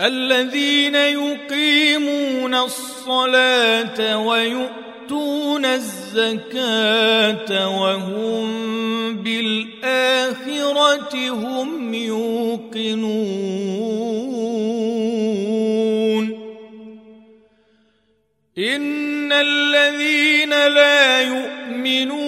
الذين يقيمون الصلاة ويؤتون الزكاة وهم بالآخرة هم يوقنون. إن الذين لا يؤمنون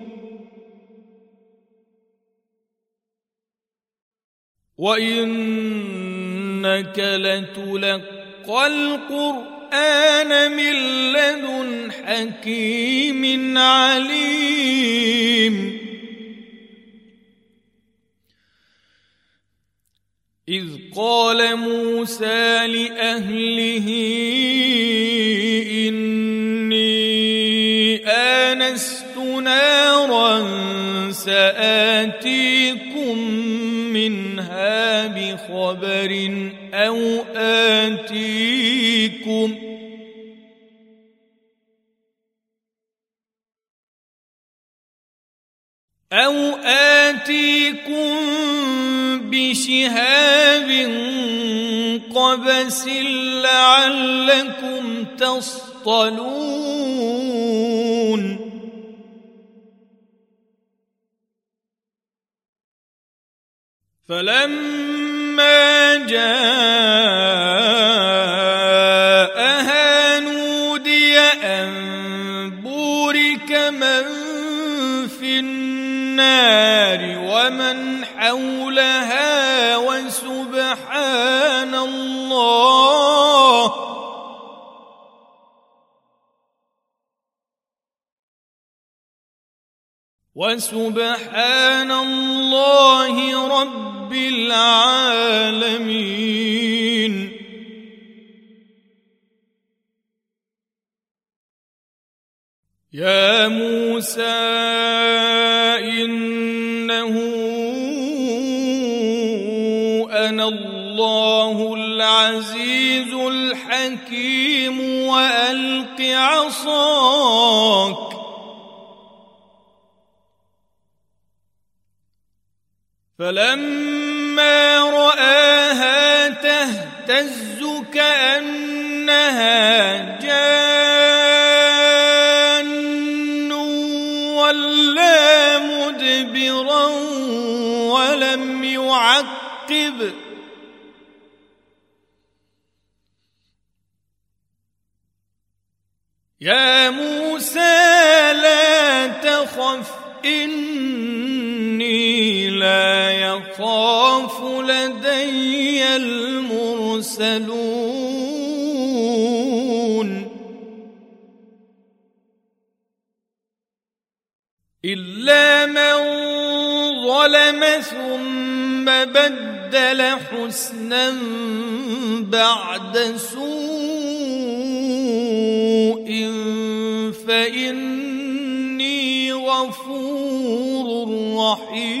وإنك لتلقى القرآن من لدن حكيم عليم إذ قال موسى لأهله إني آنست نارا سآتيكم بخبر أو آتيكم أو آتيكم بشهاب قبس لعلكم تصطلون فلما جاءها نودي أن بورك من في النار ومن حولها وسبحان الله. وسبحان الله رب العالمين. يا موسى إنه أنا الله العزيز الحكيم وألق عصاك. فلما رآها تهتز كأنها جان ولا مدبرا ولم يعقب. يا موسى لا تخف إني لا يخاف لدي المرسلون. إلا من ظلم ثم بدل حسنا بعد سوء فإني غفور رحيم.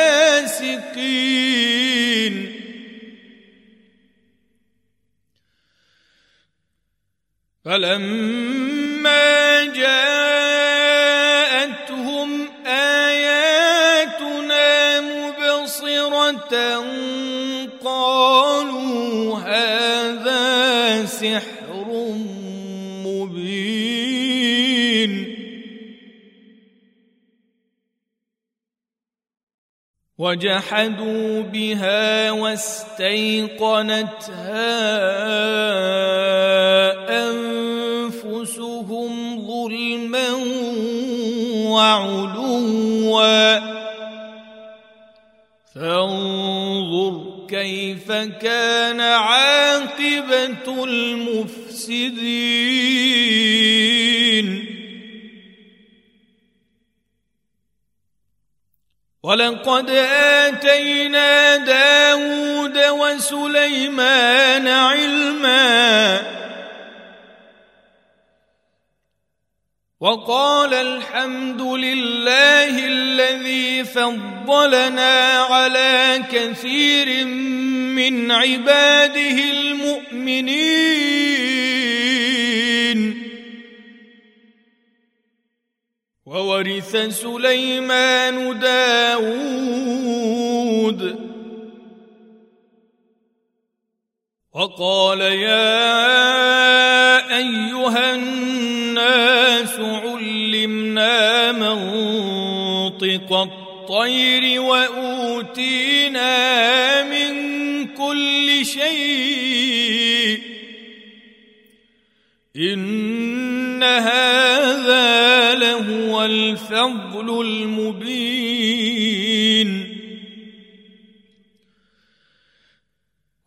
فلما جاءتهم اياتنا مبصره قالوا هذا سحر مبين وجحدوا بها واستيقنتها وعلوا. فانظر كيف كان عاقبة المفسدين. ولقد آتينا داود وسليمان علما وقال الحمد لله الذي فضلنا على كثير من عباده المؤمنين. وورث سليمان داود. وقال يا أيها الناس منطق الطير وأوتينا من كل شيء. إن هذا لهو الفضل المبين.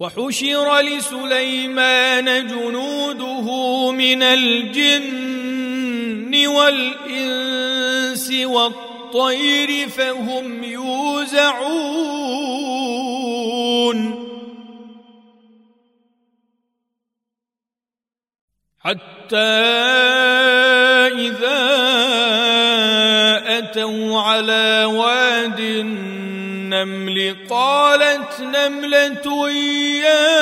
وحشر لسليمان جنوده من الجن والانس والطير فهم يوزعون. حتى إذا أتوا على واد النمل قالت نملة يا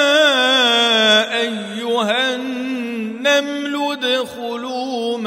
أيها النمل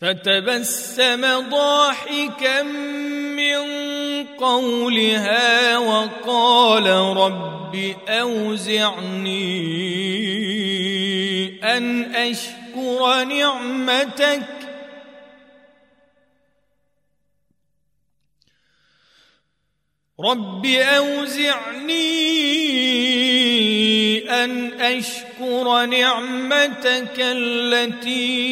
فتبسم ضاحكا من قولها وقال رب أوزعني أن أشكر نعمتك. رب أوزعني أن أشكر نعمتك التي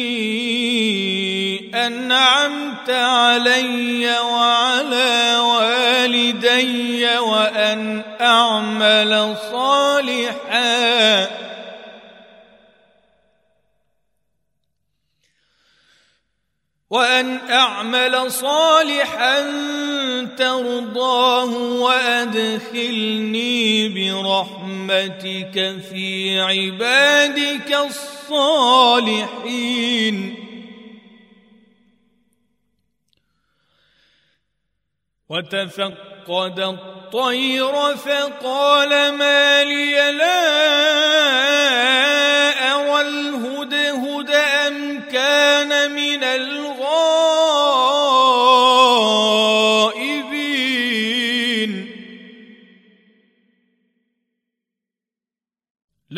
أنعمت علي وعلى والدي وأن أعمل صالحا. وأن أعمل صالحا ترضاه وأدخلني برحمتك في عبادك الصالحين. وتفقد الطير فقال ما لي لا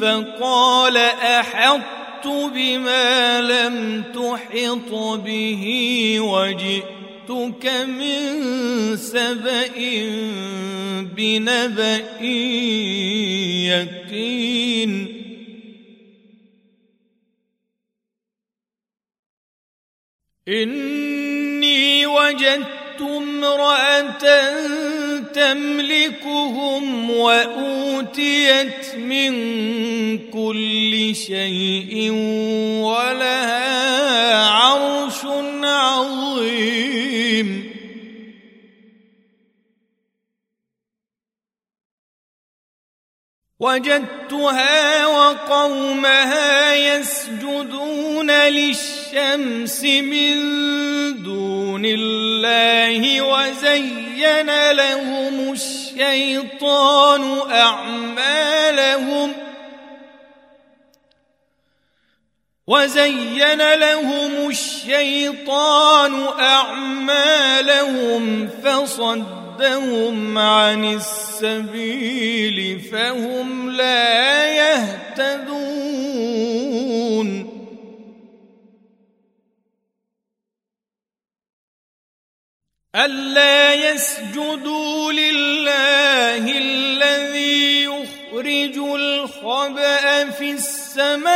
فقال أحطت بما لم تحط به وجئتك من سبأ بنبأ يقين. إني وجدت امرأة تملكهم وأوتيت من كل شيء ولها عرش عظيم. وجدتها وقومها يسجدون للشمس من دون الله وزين لهم الشيطان أعمالهم وزين لهم الشيطان أعمالهم فصد صدهم عن السبيل فهم لا يهتدون ألا يسجدوا لله الذي يخرج الخبأ في السماوات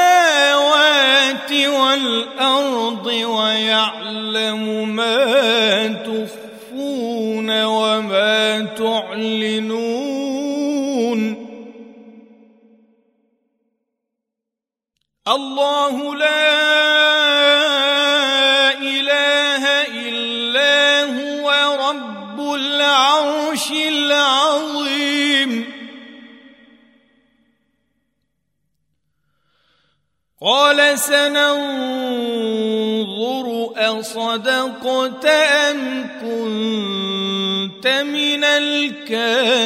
والأرض ويعلم ما تخفون وما تعلنون. الله لا العرش العظيم. قال سننظر أصدقت أم كنت من الكاذبين.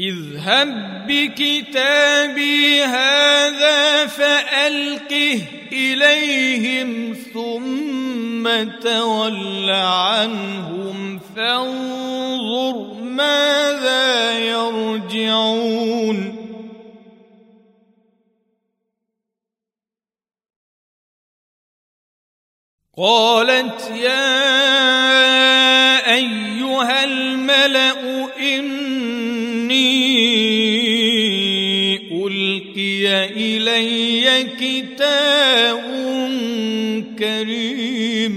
اذهب بكتابي هذا فألقه إليهم ثم تول عنهم فانظر ماذا يرجعون. قالت يا أيها إلي كتاب كريم.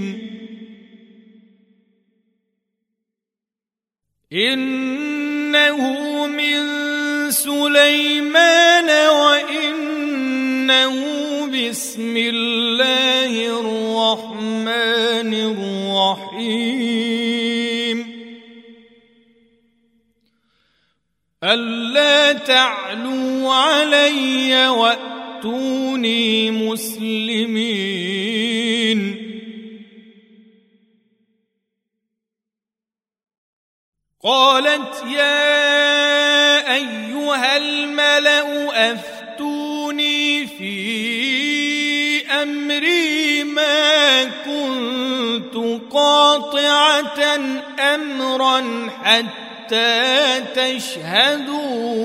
إنه من سليمان وإنه بسم الله علي وأتوني مسلمين. قالت يا أيها الملأ أفتوني في أمري ما كنت قاطعة امرا حتى تشهدون.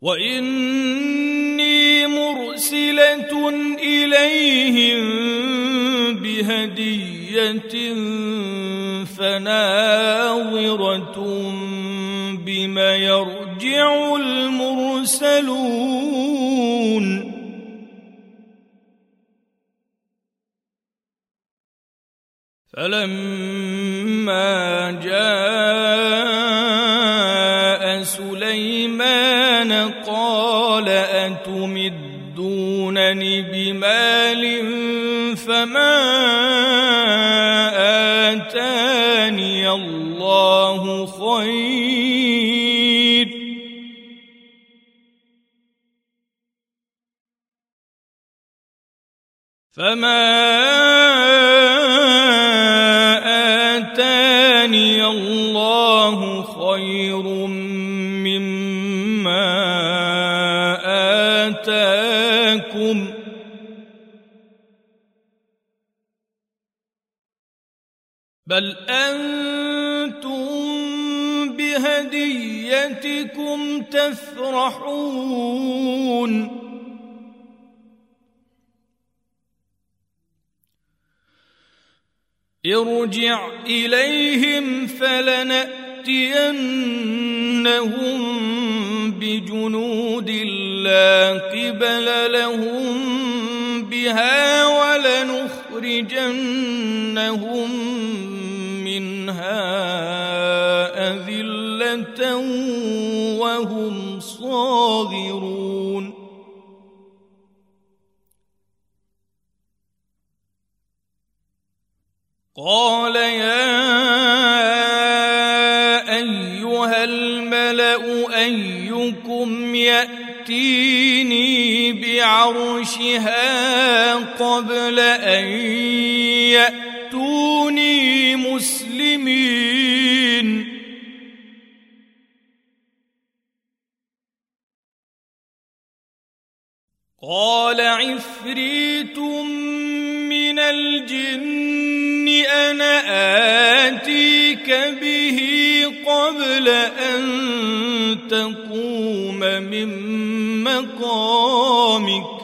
واني إني مرسلة إليهم بهدية فناظرة بما يرجع المرسلون فلما جاء أتمدونني بمال فما آتاني الله خير. فما بل أنتم بهديتكم تفرحون؟ ارجع إليهم فلنأتينهم بجنود لا قبل لهم بها ولنخرجنهم أذلة وهم صاغرون. قال يا أيها الملأ أيكم يأتيني بعرشها قبل أن يأتوني مسلمين. قال عفريت من الجن أنا آتيك به قبل أن تقوم من مقامك.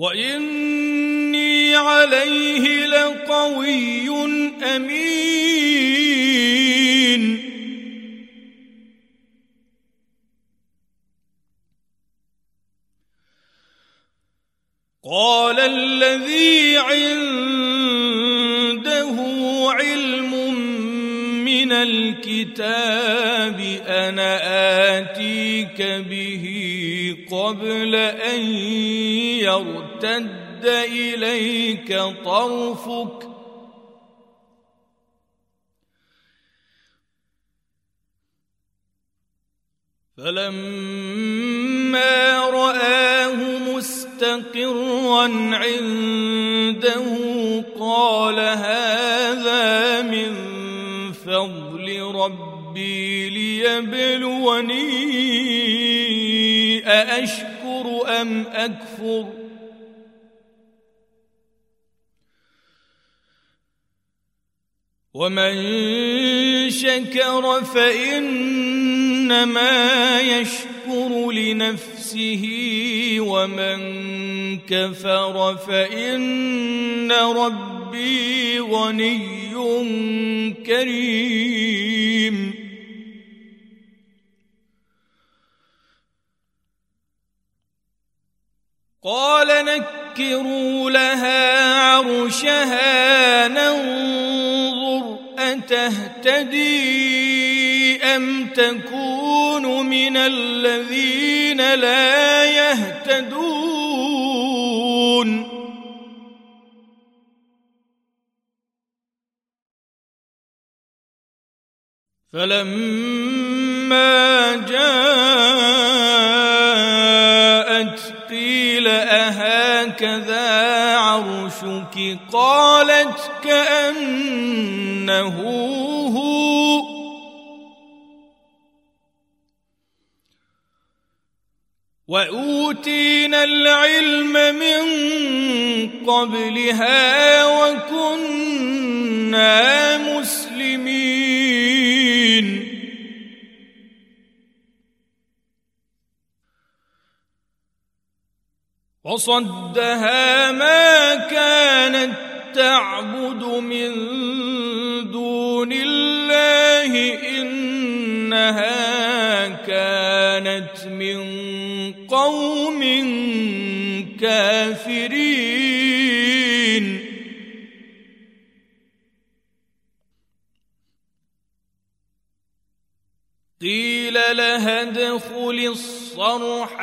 واني عليه لقوي امين قال الذي عنده علم من الكتاب أنا اتيك به قبل أن يرتد إليك طرفك. فلما رآه مستقرا عنده قال هذا من فضل ربي ليبلوني أأشكر أم أكفر؟ ومن شكر فإنما يشكر لنفسه ومن كفر فإن ربي غني كريم. قال نكروا لها عرشها ننظر أتهتدي أم تكون من الذين لا يهتدون؟ فلما جاءت أهكذا عرشك قالت كأنه هو. وأوتينا العلم من قبلها وكنا مسلمين. فصدها ما كانت تعبد من دون الله إنها كانت من قوم كافرين. قيل لها ادخل الصرح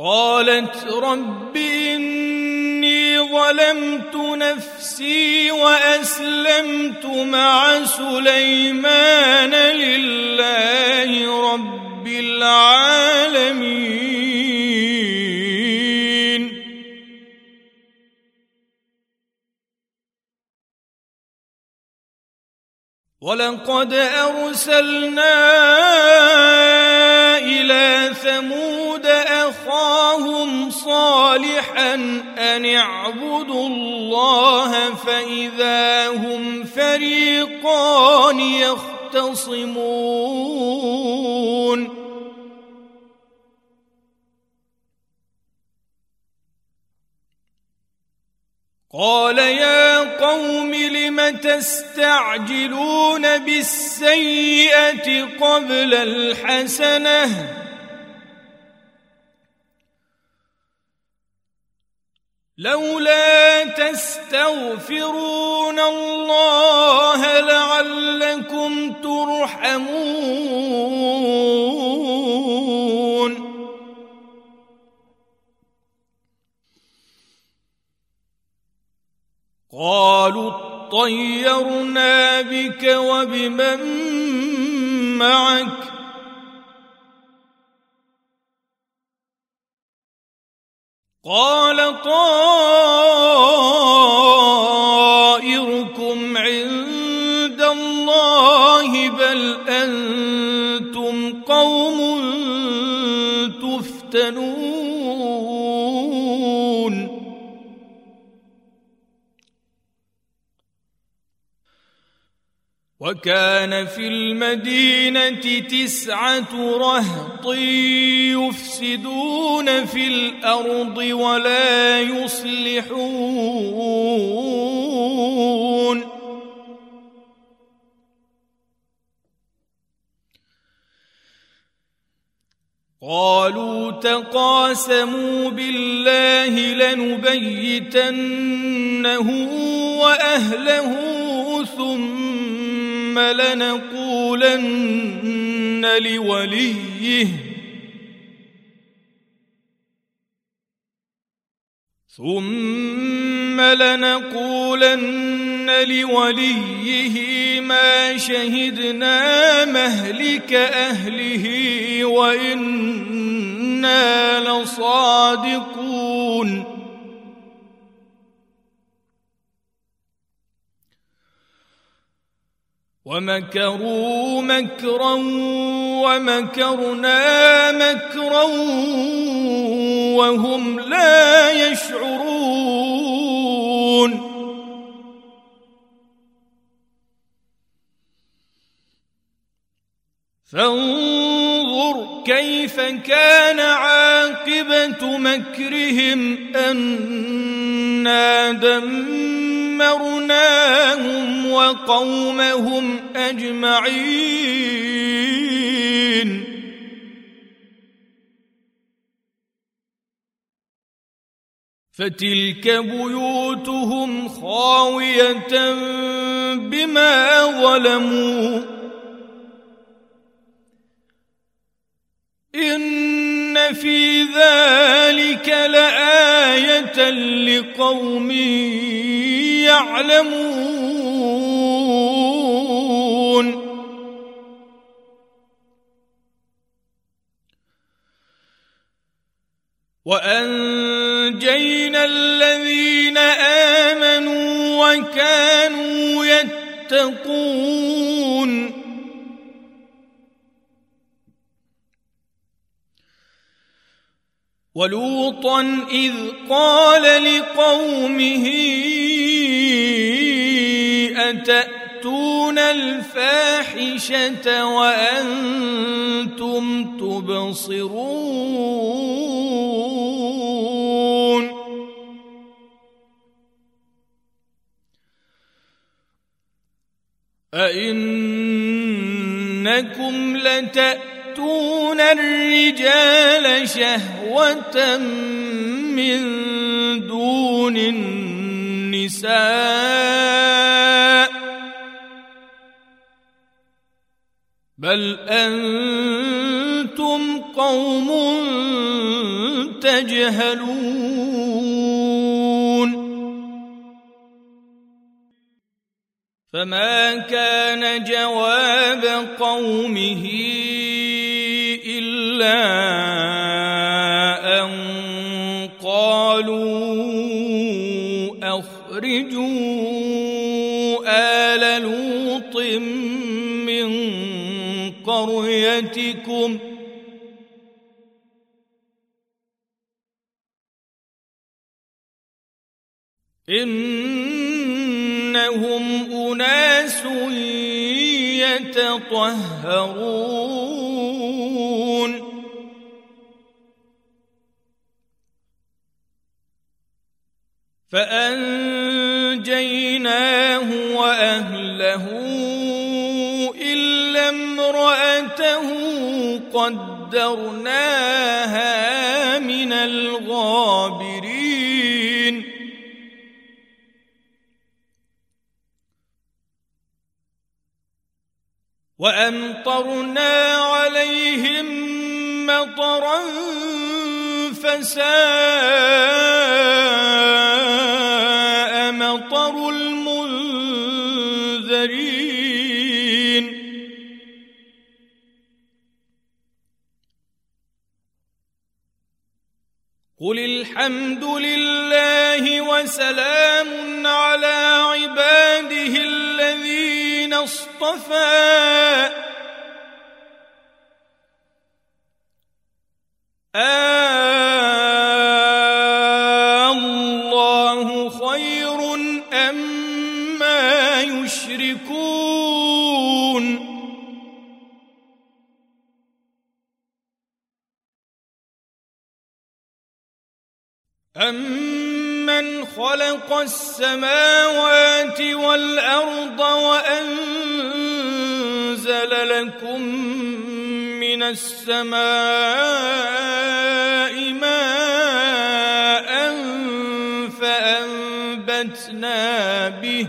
قالت رب إني ظلمت نفسي وأسلمت مع سليمان لله رب العالمين. ولقد أرسلنا إلى ثمود صالحا أن اعبدوا الله فإذا هم فريقان يختصمون قال يا قوم لم تستعجلون بالسيئة قبل الحسنة لولا تستغفرون الله لعلكم ترحمون. قالوا اطيرنا بك وبمن معك؟ قال طائركم وكان في المدينة تسعة رهط يفسدون في الأرض ولا يصلحون. قالوا تقاسموا بالله لنبيتنه وأهله ثم لنقولن لوليه. ثم لنقولن لوليه ما شهدنا مهلك أهله وإنا لصادقون. ومكروا مكرا ومكرنا مكرا وهم لا يشعرون. فانظر كيف كان عاقبة مكرهم أنا دمرناهم وقومهم أجمعين. فتلك بيوتهم خاوية بما ظلموا. إن في ذلك لآية لقوم يعلمون. وأنجينا الذين آمنوا وكانوا يتقون. ولوطا إذ قال لقومه أتأتون الفاحشة وأنتم تبصرون؟ أئنكم لتأتون الرجال شهوة من دون النساء؟ بل أنتم قوم تجهلون. فما كان جواب قومه إلا أن قالوا أخرجوا قريتكم إنهم أناس يتطهرون فانجيناه واهله امراته قدرناها من الغابرين. وأمطرنا عليهم مطرا فساء الحمد لله وسلام على عباده الذين اصطفى السماوات والأرض وأنزل لكم من السماء ماء فأنبتنا به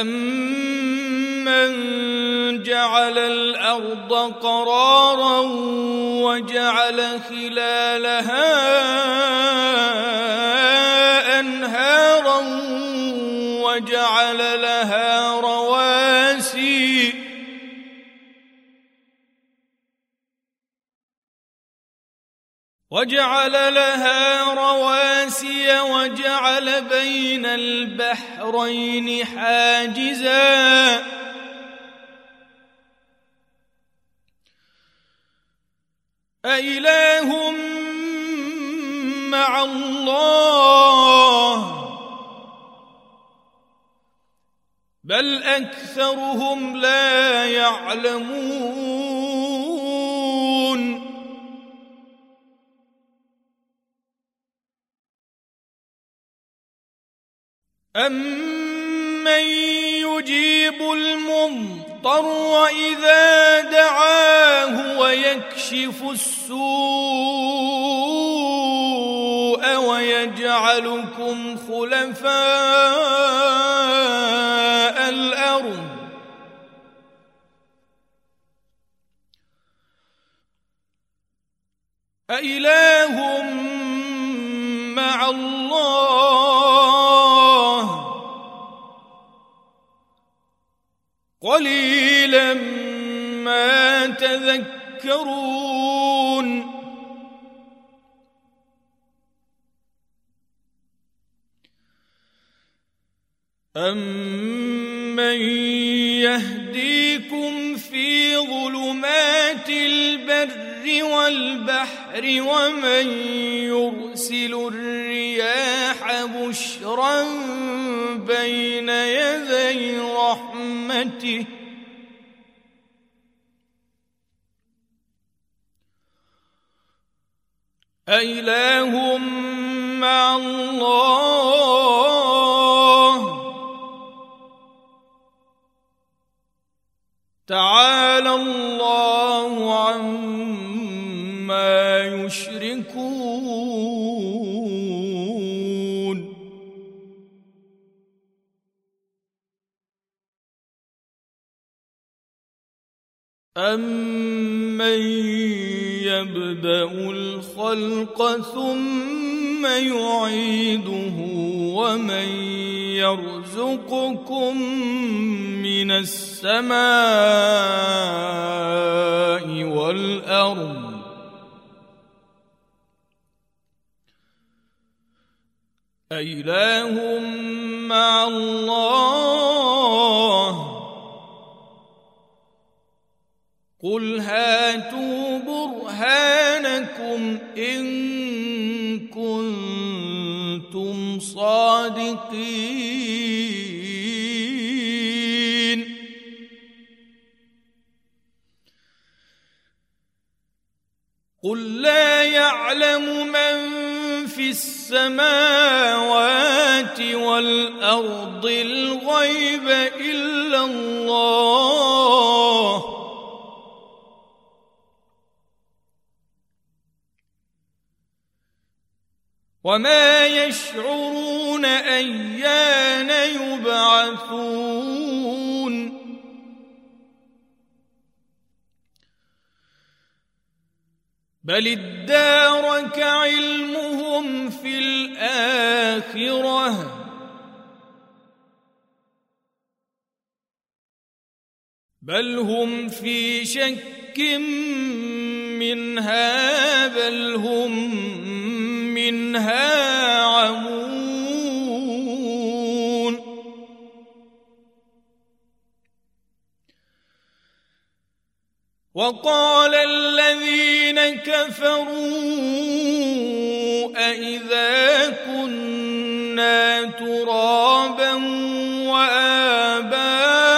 أمن جعل الأرض قرارا وجعل خلالها أنهارا وجعل لها رواسي وجعل لها رواسي وجعل بين البحرين حاجزا. أإله مع الله. بل أكثرهم لا يعلمون. أمن يجيب المضطر إذا دعاه ويكشف السوء ويجعلكم خلفاء الأرض أإله مع الله قليلا ما تذكرون. أمن يهديكم في ظلمات البر والبحر ومن يرسل الرياح بشرا بين يدي رحمته. أإله مع الله. تعالى الله أمن يبدأ الخلق ثم يعيده ومن يرزقكم من السماء والأرض أإله مع الله قل هاتوا برهانكم إن كنتم صادقين قل لا يعلم من في السماوات والأرض الغيب إلا الله وما يشعرون ايان يبعثون بل ادارك علمهم في الاخره بل هم في شك منها بل هم منها عمون. وقال الذين كفروا أإذا كنا ترابا وآباؤنا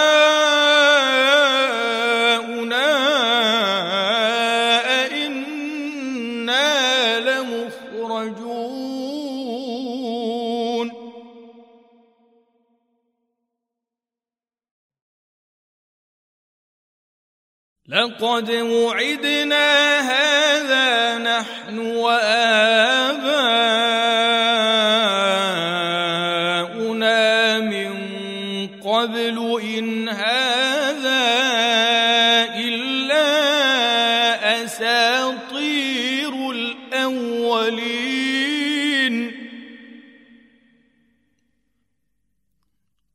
لقد وعدنا هذا نحن وآباؤنا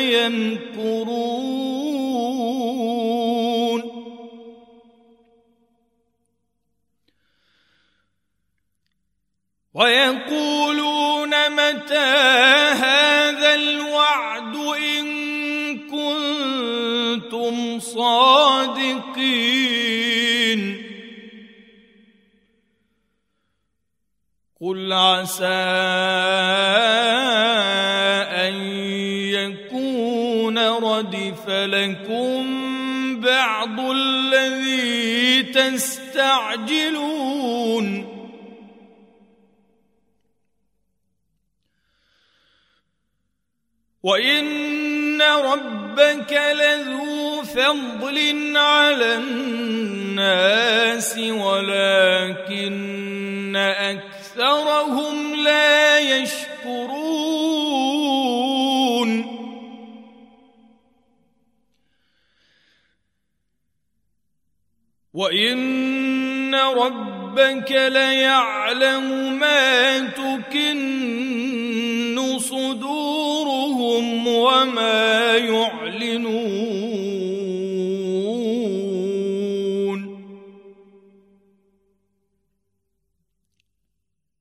يمكرون. ويقولون متى هذا الوعد إن كنتم صادقين؟ قل عسى ردف لكم بعض الذي تستعجلون. وإن ربك لذو فضل على الناس ولكن أكثرهم لا يشكرون. وان ربك ليعلم ما تكن صدورهم وما يعلنون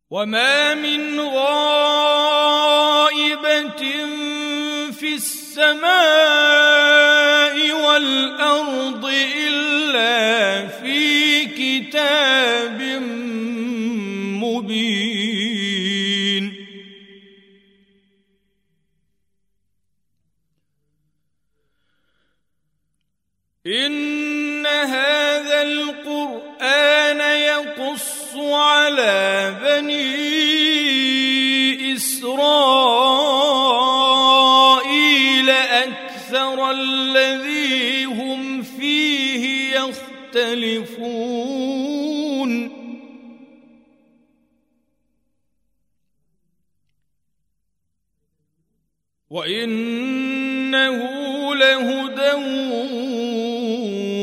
وما من غائبه في السماء والارض الا في كتاب مبين. إن هذا القرآن يقص على بني إسرائيل أكثر الذي يختلفون. وإنه لهدى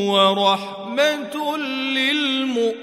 ورحمة للمؤمنين.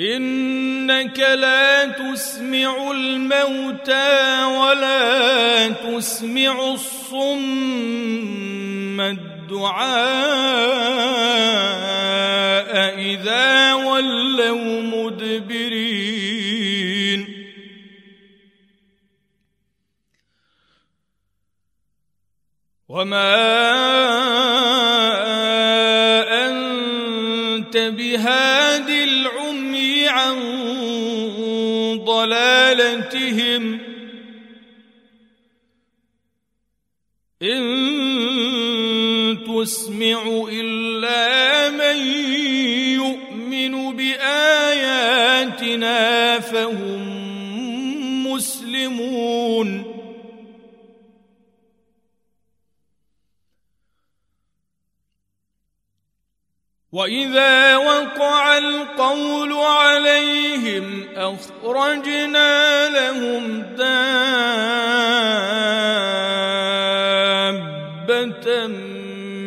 إنك لا تسمع الموتى ولا تسمع الصم الدعاء إذا ولوا مدبرين. وما أنت بهاد ضلالتهم إن تسمع إلا من يؤمن بآياتنا فهم مسلمون واذا وقع القول عليهم اخرجنا لهم دابه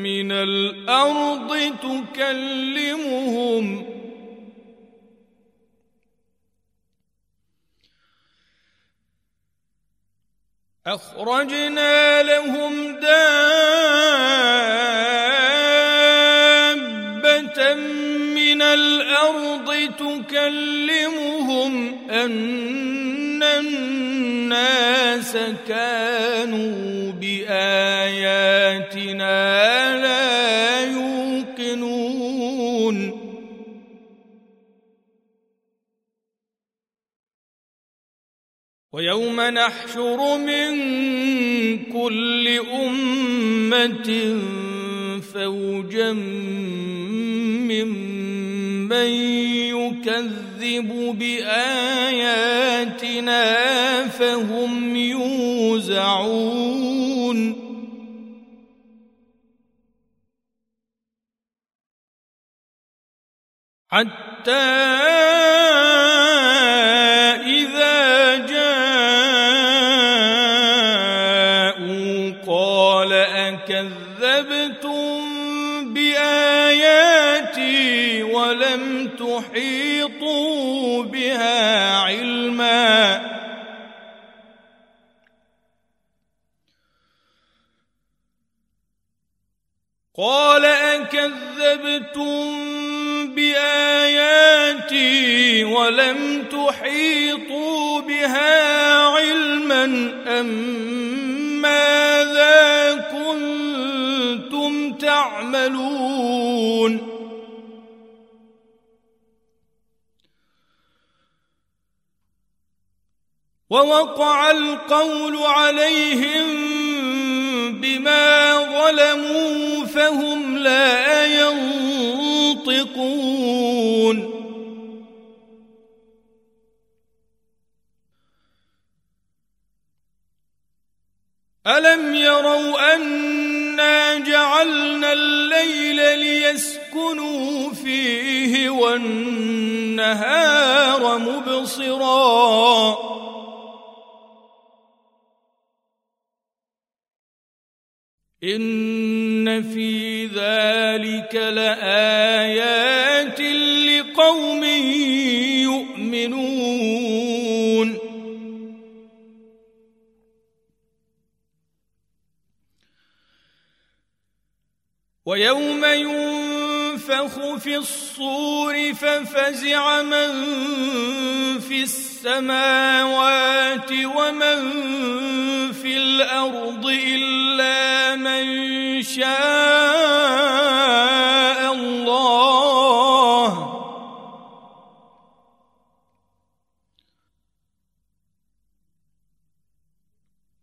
من الأرض تكلمهم اخرجنا لهم دابه من الأرض تكلمهم أن الناس كانوا بآياتنا لا يوقنون. ويوم نحشر من كل أمة فوجا من يكذب بآياتنا فهم يوزعون. حتى ولم تحيطوا بها علما. قال أكذبتم بآياتي ولم تحيطوا بها علما أم ماذا كنتم تعملون؟ ووقع القول عليهم بما ظلموا فهم لا ينطقون. ألم يروا أنا جعلنا الليل ليسكنوا فيه والنهار مبصراً إن في ذلك لآيات لقوم يؤمنون. ويوم ينفخ في الصور ففزع من في السماوات ومن في الأرض إلا من شاء الله.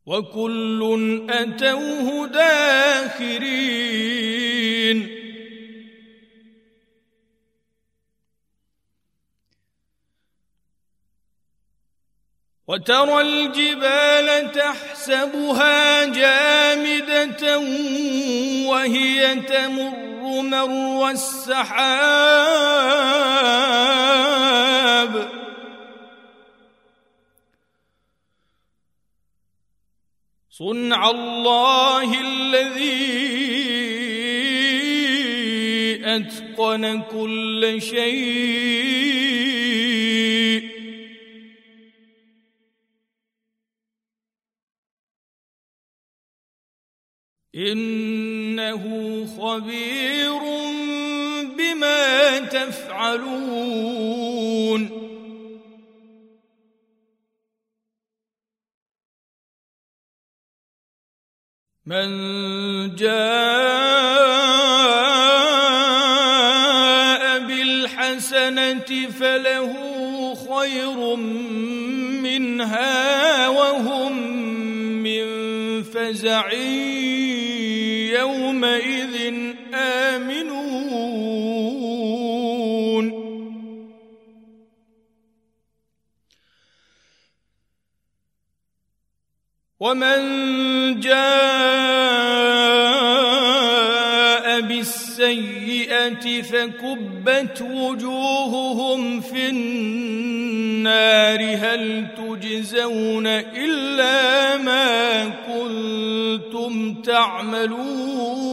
وكل أتوه داخرين. وترى الجبال تحسبها جامدة وهي تمر مر السحاب. صنع الله الذي أتقن كل شيء. إنه خبير بما تفعلون. من جاء بالحسنة فله خير منها وهم من فزع يومئذ آمنون. ومن جاء بالسيئة فكبت وجوههم في النار هل تجزون إلا ما كنتم تعملون؟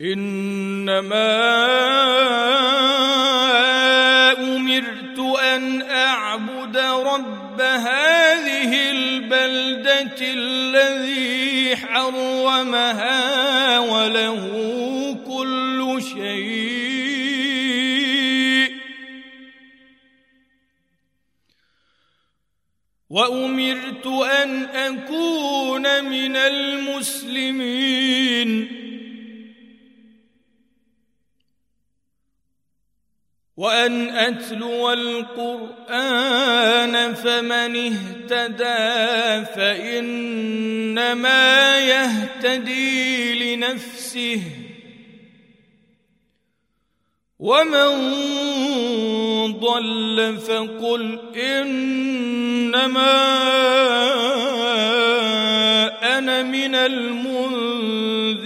إنما هذه البلدة الذي حرمها وله كل شيء. وأمرت أن أكون من المسلمين. وأن أتلو القرآن فمن اهتدى فإنما يهتدي لنفسه ومن ضل فقل إنما أنا من المنذرين